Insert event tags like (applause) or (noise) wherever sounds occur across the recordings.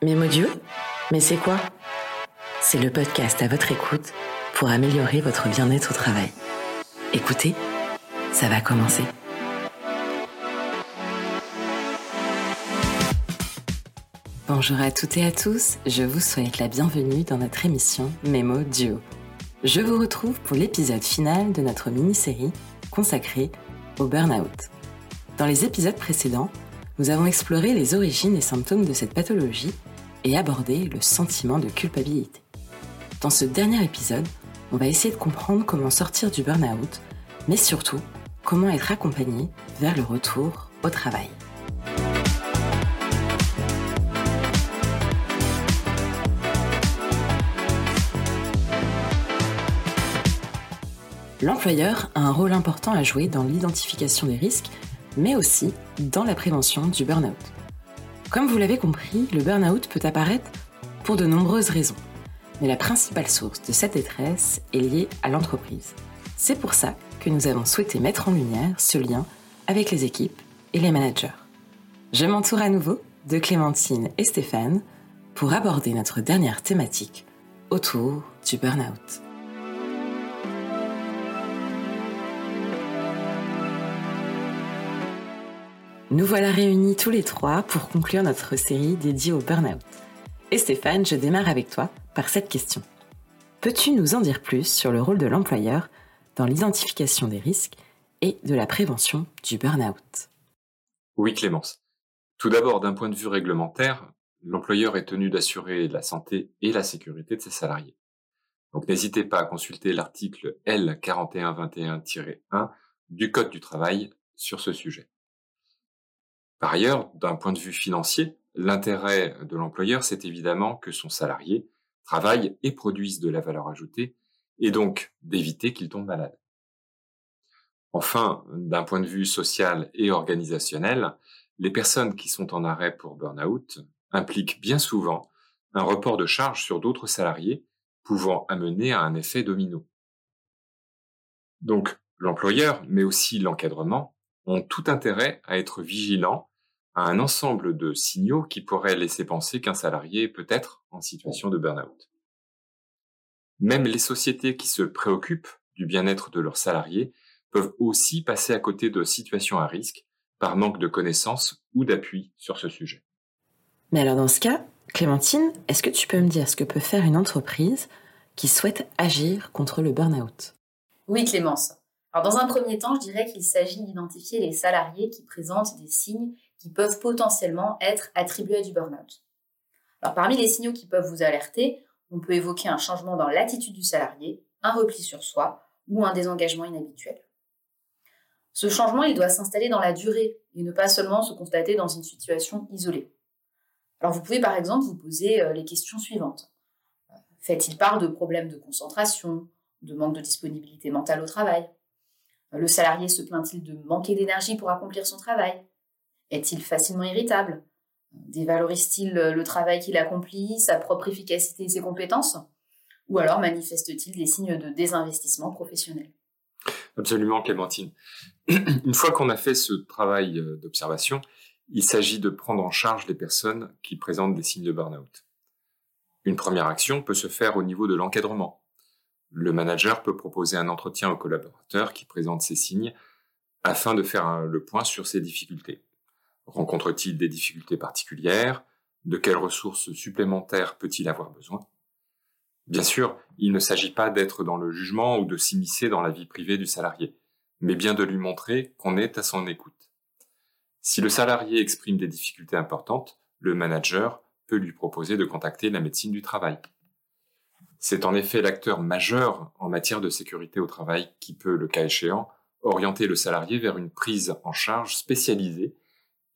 Mémodieux Mais c'est quoi? C'est le podcast à votre écoute pour améliorer votre bien-être au travail. Écoutez, ça va commencer. Bonjour à toutes et à tous, je vous souhaite la bienvenue dans notre émission Mémo Duo. Je vous retrouve pour l'épisode final de notre mini-série consacrée au burn-out. Dans les épisodes précédents, nous avons exploré les origines et symptômes de cette pathologie et abordé le sentiment de culpabilité. Dans ce dernier épisode, on va essayer de comprendre comment sortir du burn-out, mais surtout comment être accompagné vers le retour au travail. L'employeur a un rôle important à jouer dans l'identification des risques, mais aussi dans la prévention du burn-out. Comme vous l'avez compris, le burn-out peut apparaître pour de nombreuses raisons, mais la principale source de cette détresse est liée à l'entreprise. C'est pour ça que nous avons souhaité mettre en lumière ce lien avec les équipes et les managers. Je m'entoure à nouveau de Clémentine et Stéphane pour aborder notre dernière thématique autour du burn-out. Nous voilà réunis tous les trois pour conclure notre série dédiée au burn-out. Et Stéphane, je démarre avec toi par cette question. Peux-tu nous en dire plus sur le rôle de l'employeur dans l'identification des risques et de la prévention du burn-out? Oui, Clémence. Tout d'abord, d'un point de vue réglementaire, l'employeur est tenu d'assurer la santé et la sécurité de ses salariés. Donc n'hésitez pas à consulter l'article L4121-1 du Code du travail sur ce sujet. Par ailleurs, d'un point de vue financier, l'intérêt de l'employeur, c'est évidemment que son salarié travaille et produise de la valeur ajoutée, et donc d'éviter qu'il tombe malade. Enfin, d'un point de vue social et organisationnel, les personnes qui sont en arrêt pour burn-out impliquent bien souvent un report de charges sur d'autres salariés, pouvant amener à un effet domino. Donc, l'employeur, mais aussi l'encadrement, ont tout intérêt à être vigilants à un ensemble de signaux qui pourraient laisser penser qu'un salarié peut être en situation de burn-out. Même les sociétés qui se préoccupent du bien-être de leurs salariés peuvent aussi passer à côté de situations à risque par manque de connaissances ou d'appui sur ce sujet. Mais alors dans ce cas, Clémentine, est-ce que tu peux me dire ce que peut faire une entreprise qui souhaite agir contre le burn-out? Oui Clémence. Alors dans un premier temps, je dirais qu'il s'agit d'identifier les salariés qui présentent des signes qui peuvent potentiellement être attribués à du burn-out. Parmi les signaux qui peuvent vous alerter, on peut évoquer un changement dans l'attitude du salarié, un repli sur soi ou un désengagement inhabituel. Ce changement, il doit s'installer dans la durée et ne pas seulement se constater dans une situation isolée. Alors vous pouvez par exemple vous poser euh, les questions suivantes. Fait-il part de problèmes de concentration, de manque de disponibilité mentale au travail? Le salarié se plaint-il de manquer d'énergie pour accomplir son travail? Est-il facilement irritable? Dévalorise-t-il le travail qu'il accomplit, sa propre efficacité et ses compétences? Ou alors manifeste-t-il des signes de désinvestissement professionnel? Absolument, Clémentine. (clears throat) Une fois qu'on a fait ce travail euh, d'observation, il s'agit de prendre en charge les personnes qui présentent des signes de burn-out. Une première action peut se faire au niveau de l'encadrement. Le manager peut proposer un entretien au collaborateur qui présente ces signes afin de faire le point sur ses difficultés. Rencontre-t-il des difficultés particulières? De quelles ressources supplémentaires peut-il avoir besoin? Bien sûr, il ne s'agit pas d'être dans le jugement ou de s'immiscer dans la vie privée du salarié, mais bien de lui montrer qu'on est à son écoute. Si le salarié exprime des difficultés importantes, le manager peut lui proposer de contacter la médecine du travail. C'est en effet l'acteur majeur en matière de sécurité au travail qui peut, le cas échéant, orienter le salarié vers une prise en charge spécialisée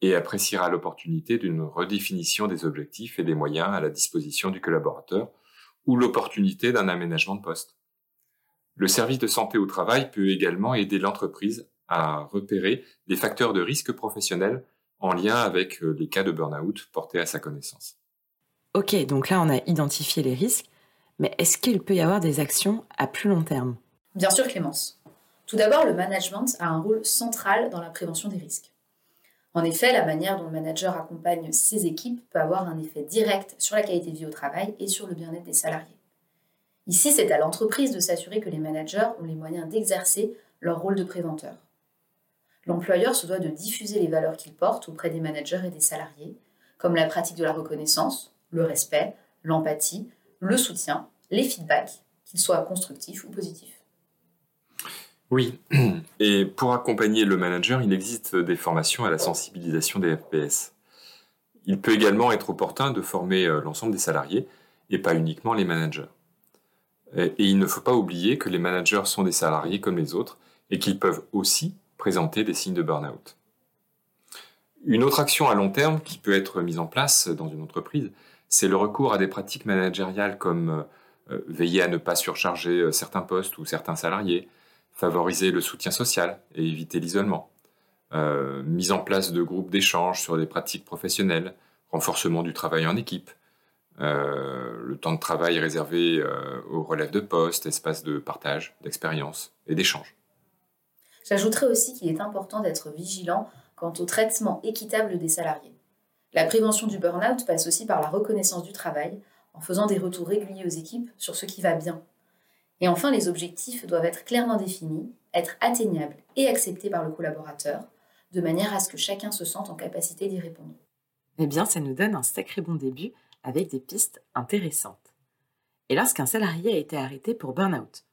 et appréciera l'opportunité d'une redéfinition des objectifs et des moyens à la disposition du collaborateur ou l'opportunité d'un aménagement de poste. Le service de santé au travail peut également aider l'entreprise à repérer les facteurs de risque professionnel en lien avec les euh, cas de burn-out portés à sa connaissance. Ok, donc là on a identifié les risques, mais est-ce qu'il peut y avoir des actions à plus long terme? Bien sûr Clémence. Tout d'abord, le management a un rôle central dans la prévention des risques. En effet, la manière dont le manager accompagne ses équipes peut avoir un effet direct sur la qualité de vie au travail et sur le bien-être des salariés. Ici, c'est à l'entreprise de s'assurer que les managers ont les moyens d'exercer leur rôle de préventeur. L'employeur se doit de diffuser les valeurs qu'il porte auprès des managers et des salariés, comme la pratique de la reconnaissance, le respect, l'empathie, le soutien, les feedbacks, qu'ils soient constructifs ou positifs. Oui, et pour accompagner le manager, il existe des formations à la sensibilisation des FPS. Il peut également être opportun de former euh, l'ensemble des salariés et pas uniquement les managers. Et il ne faut pas oublier que les managers sont des salariés comme les autres et qu'ils peuvent aussi présenter des signes de burn-out. Une autre action à long terme qui peut être mise en place dans une entreprise, c'est le recours à des pratiques managériales comme euh, veiller à ne pas surcharger euh, certains postes ou certains salariés, favoriser le soutien social et éviter l'isolement, euh, mise en place de groupes d'échange sur des pratiques professionnelles, renforcement du travail en équipe, euh, le temps de travail réservé euh, aux relèves de poste, espace de partage, d'expérience et d'échange. J'ajouterais aussi qu'il est important d'être vigilant quant au traitement équitable des salariés. La prévention du burn-out passe aussi par la reconnaissance du travail, en faisant des retours réguliers aux équipes sur ce qui va bien et enfin, les objectifs doivent être clairement définis, être atteignables et acceptés par le collaborateur, de manière à ce que chacun se sente en capacité d'y répondre. Eh bien, ça nous donne un sacré bon début avec des pistes intéressantes. Et lorsqu'un salarié a été arrêté pour burn-out,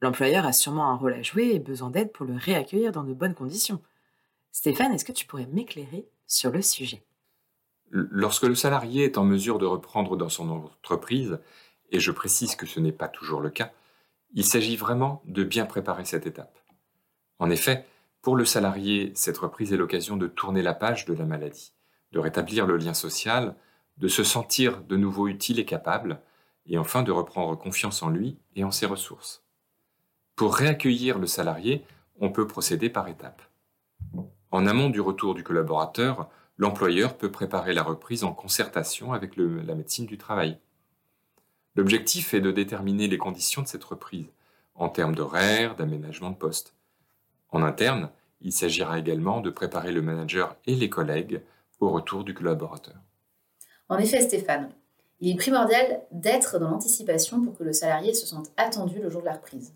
l'employeur a sûrement un rôle à jouer et besoin d'aide pour le réaccueillir dans de bonnes conditions. Stéphane, est-ce que tu pourrais m'éclairer sur le sujet? Lorsque le salarié est en mesure de reprendre dans son entreprise, et je précise que ce n'est pas toujours le cas, il s'agit vraiment de bien préparer cette étape. En effet, pour le salarié, cette reprise est l'occasion de tourner la page de la maladie, de rétablir le lien social, de se sentir de nouveau utile et capable, et enfin de reprendre confiance en lui et en ses ressources. Pour réaccueillir le salarié, on peut procéder par étapes. En amont du retour du collaborateur, l'employeur peut préparer la reprise en concertation avec la médecine du travail. L'objectif est de déterminer les conditions de cette reprise, en termes d'horaire, d'aménagement de poste. En interne, il s'agira également de préparer le manager et les collègues au retour du collaborateur. En effet, Stéphane, il est primordial d'être dans l'anticipation pour que le salarié se sente attendu le jour de la reprise.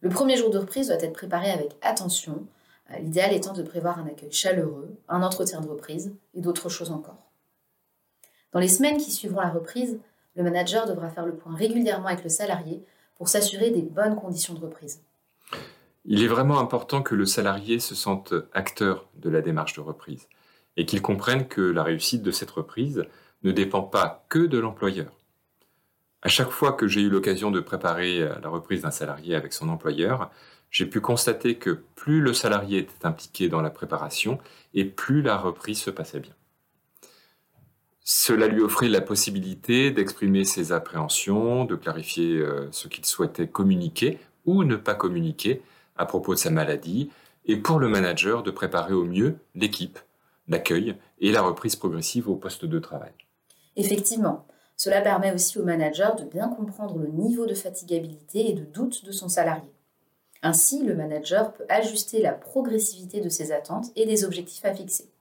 Le premier jour de reprise doit être préparé avec attention, euh, l'idéal étant de prévoir un accueil chaleureux, un entretien de reprise et d'autres choses encore. Dans les semaines qui suivront la reprise, le manager devra faire le point régulièrement avec le salarié pour s'assurer des bonnes conditions de reprise. Il est vraiment important que le salarié se sente acteur de la démarche de reprise et qu'il comprenne que la réussite de cette reprise ne dépend pas que de l'employeur. À chaque fois que j'ai eu l'occasion de préparer la reprise d'un salarié avec son employeur, j'ai pu constater que plus le salarié était impliqué dans la préparation et plus la reprise se passait bien. Cela lui offrait la possibilité d'exprimer ses appréhensions, de clarifier euh, ce qu'il souhaitait communiquer ou ne pas communiquer à propos de sa maladie, et pour le manager de préparer au mieux l'équipe, l'accueil et la reprise progressive au poste de travail. Effectivement, cela permet aussi au manager de bien comprendre le niveau de fatigabilité et de doute de son salarié. Ainsi, le manager peut ajuster la progressivité de ses attentes et des objectifs à fixer.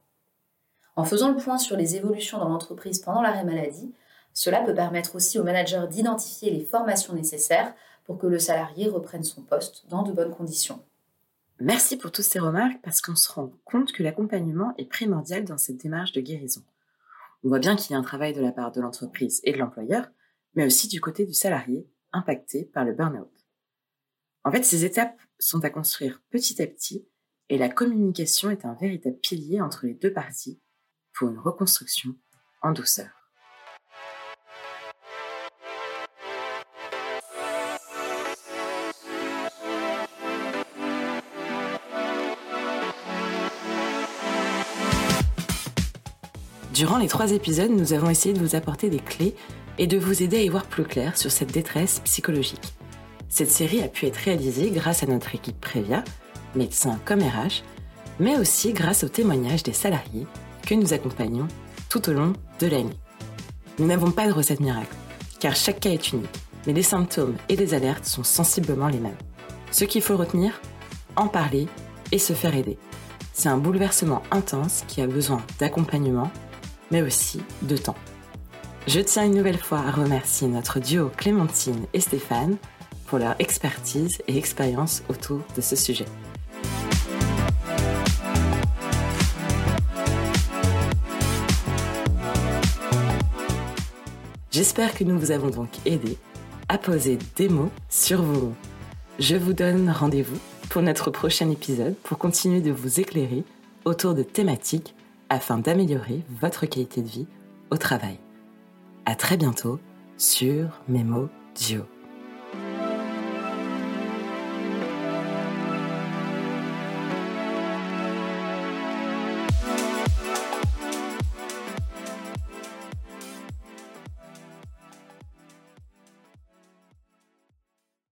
En faisant le point sur les évolutions dans l'entreprise pendant l'arrêt maladie, cela peut permettre aussi au manager d'identifier les formations nécessaires pour que le salarié reprenne son poste dans de bonnes conditions. Merci pour toutes ces remarques parce qu'on se rend compte que l'accompagnement est primordial dans cette démarche de guérison. On voit bien qu'il y a un travail de la part de l'entreprise et de l'employeur, mais aussi du côté du salarié impacté par le burn-out. En fait, ces étapes sont à construire petit à petit et la communication est un véritable pilier entre les deux parties pour une reconstruction en douceur. Durant les trois épisodes, nous avons essayé de vous apporter des clés et de vous aider à y voir plus clair sur cette détresse psychologique. Cette série a pu être réalisée grâce à notre équipe Prévia, médecins comme RH, mais aussi grâce aux témoignages des salariés que nous accompagnons tout au long de l'année. Nous n'avons pas de recette miracle, car chaque cas est unique, mais les symptômes et les alertes sont sensiblement les mêmes. Ce qu'il faut retenir, en parler et se faire aider. c'est un bouleversement intense qui a besoin d'accompagnement, mais aussi de temps. Je tiens une nouvelle fois à remercier notre duo Clémentine et Stéphane pour leur expertise et expérience autour de ce sujet. J'espère que nous vous avons donc aidé à poser des mots sur vos mots. Je vous donne rendez-vous pour notre prochain épisode pour continuer de vous éclairer autour de thématiques afin d'améliorer votre qualité de vie au travail. À très bientôt sur Memo Dio.